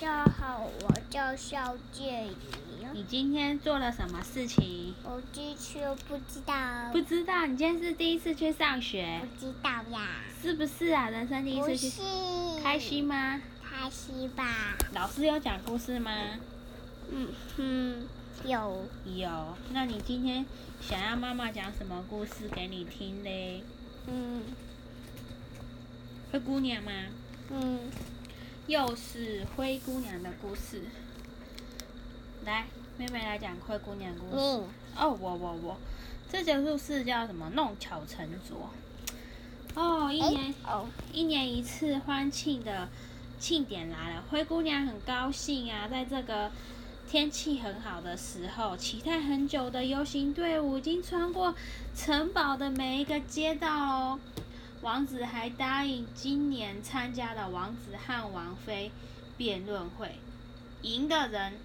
家好，我叫肖建怡。你今天做了什么事情？我今天不知道。不知道，你今天是第一次去上学不，知道呀。是不是啊？人生第一次去，是。开心？吗？开心吧。老师有讲故事吗？嗯哼，有。有。那你今天想要妈妈讲什么故事给你听嘞？嗯灰姑娘吗？嗯，又是灰姑娘的故事。来，妹妹来讲灰姑娘故事。你哦，我我我，这个故事叫什么？弄巧成拙。哦，一年、哦，一年一次欢庆的庆典来了，灰姑娘很高兴啊，在这个天气很好的时候，期待很久的游行队伍已经穿过城堡的每一个街道哦。王子还答应今年参加的王子和王妃辩论会，赢的人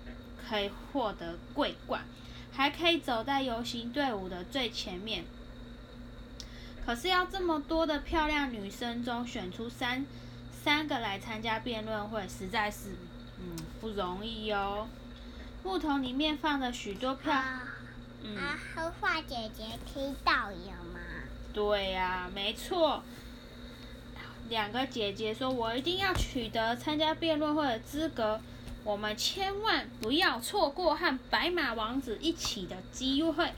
可以获得桂冠，还可以走在游行队伍的最前面。可是要这么多的漂亮女生中选出三三个来参加辩论会，实在是嗯不容易哦。木桶里面放着许多票，啊嗯，啊，花姐姐听到有吗？对呀、没错。两个姐姐说：“我一定要取得参加辩论会的资格，我们千万不要错过和白马王子一起的机会。”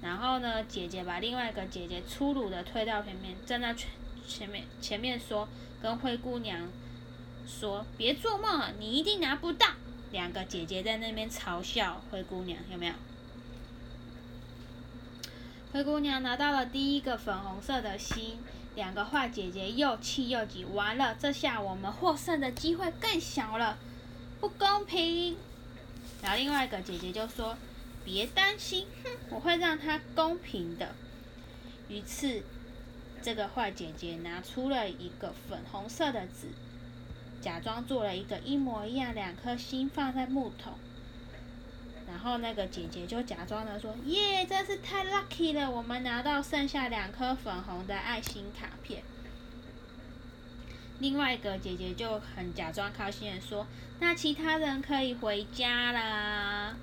然后呢，姐姐把另外一个姐姐粗鲁的推到前面，站在前前面前面说，跟灰姑娘说：“别做梦了，你一定拿不到。”两个姐姐在那边嘲笑灰姑娘，有没有？灰姑娘拿到了第一个粉红色的心，两个坏姐姐又气又急，完了，这下我们获胜的机会更小了，不公平。然后另外一个姐姐就说：“别担心，哼，我会让它公平的。”于是，这个坏姐姐拿出了一个粉红色的纸，假装做了一个一模一样两颗心放在木桶。然后那个姐姐就假装的说：“耶，真是太 lucky 了，我们拿到剩下两颗粉红的爱心卡片。”另外一个姐姐就很假装高兴的说：“那其他人可以回家啦。”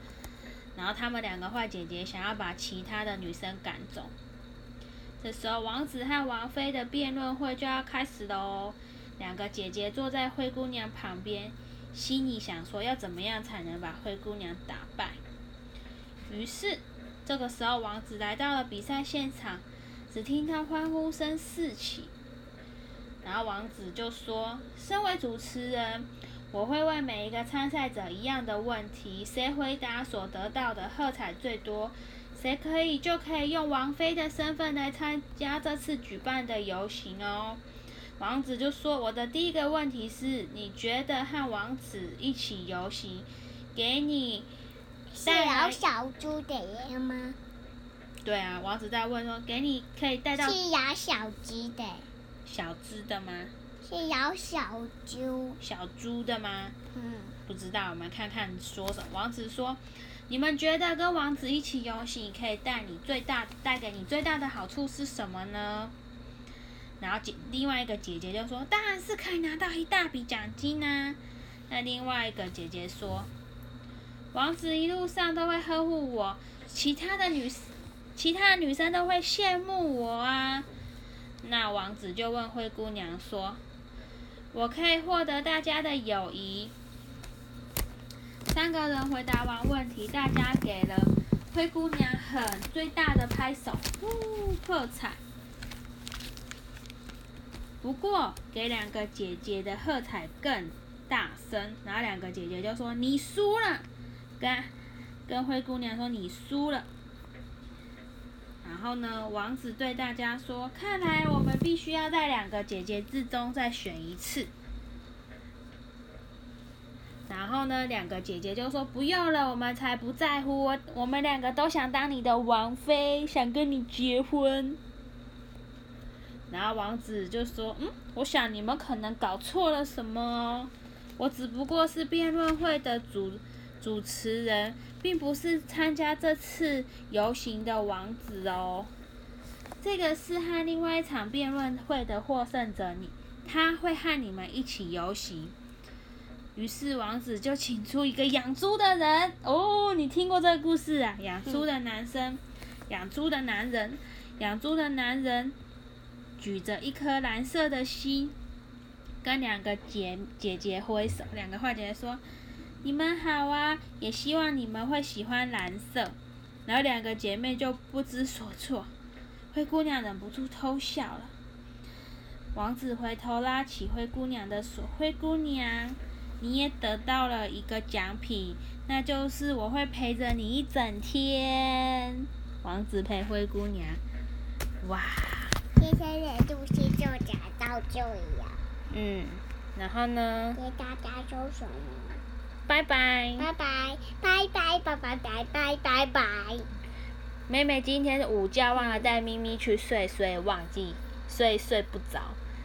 然后他们两个坏姐姐想要把其他的女生赶走。这时候，王子和王妃的辩论会就要开始了哦。两个姐姐坐在灰姑娘旁边，心里想说要怎么样才能把灰姑娘打败。于是，这个时候王子来到了比赛现场，只听到欢呼声四起。然后王子就说：“身为主持人，我会问每一个参赛者一样的问题，谁回答所得到的喝彩最多，谁可以就可以用王妃的身份来参加这次举办的游行哦。”王子就说：“我的第一个问题是，你觉得和王子一起游行，给你是咬小猪的耶吗？对啊？”王子在问说：“给你可以带到是咬小鸡的，小只的吗？是咬小猪。小猪的吗？嗯，不知道，我们看看说什么。”王子说：“你们觉得跟王子一起游行，可以带你最大带给你最大的好处是什么呢？”然后姐另外一个姐姐就说：“当然是可以拿到一大笔奖金啊。”那另外一个姐姐说：“王子一路上都会呵护我，其他的女其他的女生都会羡慕我啊。”那王子就问灰姑娘说：“我可以获得大家的友谊？”三个人回答完问题，大家给了灰姑娘很最大的拍手，呼，喝彩。不过，给两个姐姐的喝彩更大声，然后两个姐姐就说：“你输了。”跟跟灰姑娘说：“你输了。”然后呢，王子对大家说：“看来我们必须要在两个姐姐之中再选一次。”然后呢，两个姐姐就说：“不用了，我们才不在乎，我我们两个都想当你的王妃，想跟你结婚。”然后王子就说：“嗯，我想你们可能搞错了什么，我只不过是辩论会的主主持人，并不是参加这次游行的王子哦。这个是和另外一场辩论会的获胜者，你他会和你们一起游行。”于是王子就请出一个养猪的人。哦，你听过这个故事啊？养猪的男生，养猪的男人，养猪的男人举着一颗蓝色的心，跟两个姐姐姐挥手。两个坏姐姐说：“你们好啊，也希望你们会喜欢蓝色。”然后两个姐妹就不知所措。灰姑娘忍不住偷笑了。王子回头拉起灰姑娘的手：“灰姑娘。”你也得到了一个奖品，那就是我会陪着你一整天。王子陪灰姑娘，哇！今天的故事就讲到这里了。嗯，然后呢？给大家说什么？拜拜，拜拜，拜拜，拜拜，拜拜，拜拜。妹妹今天午觉忘了带咪咪去睡，所以忘记，所以睡不着。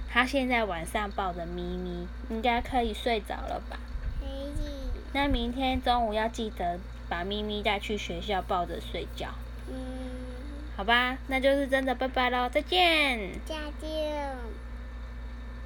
她现在晚上抱着咪咪，应该可以睡着了吧？可以。那明天中午要记得把咪咪带去学校抱着睡觉。嗯。好吧，那就是真的拜拜喽，再见。再见。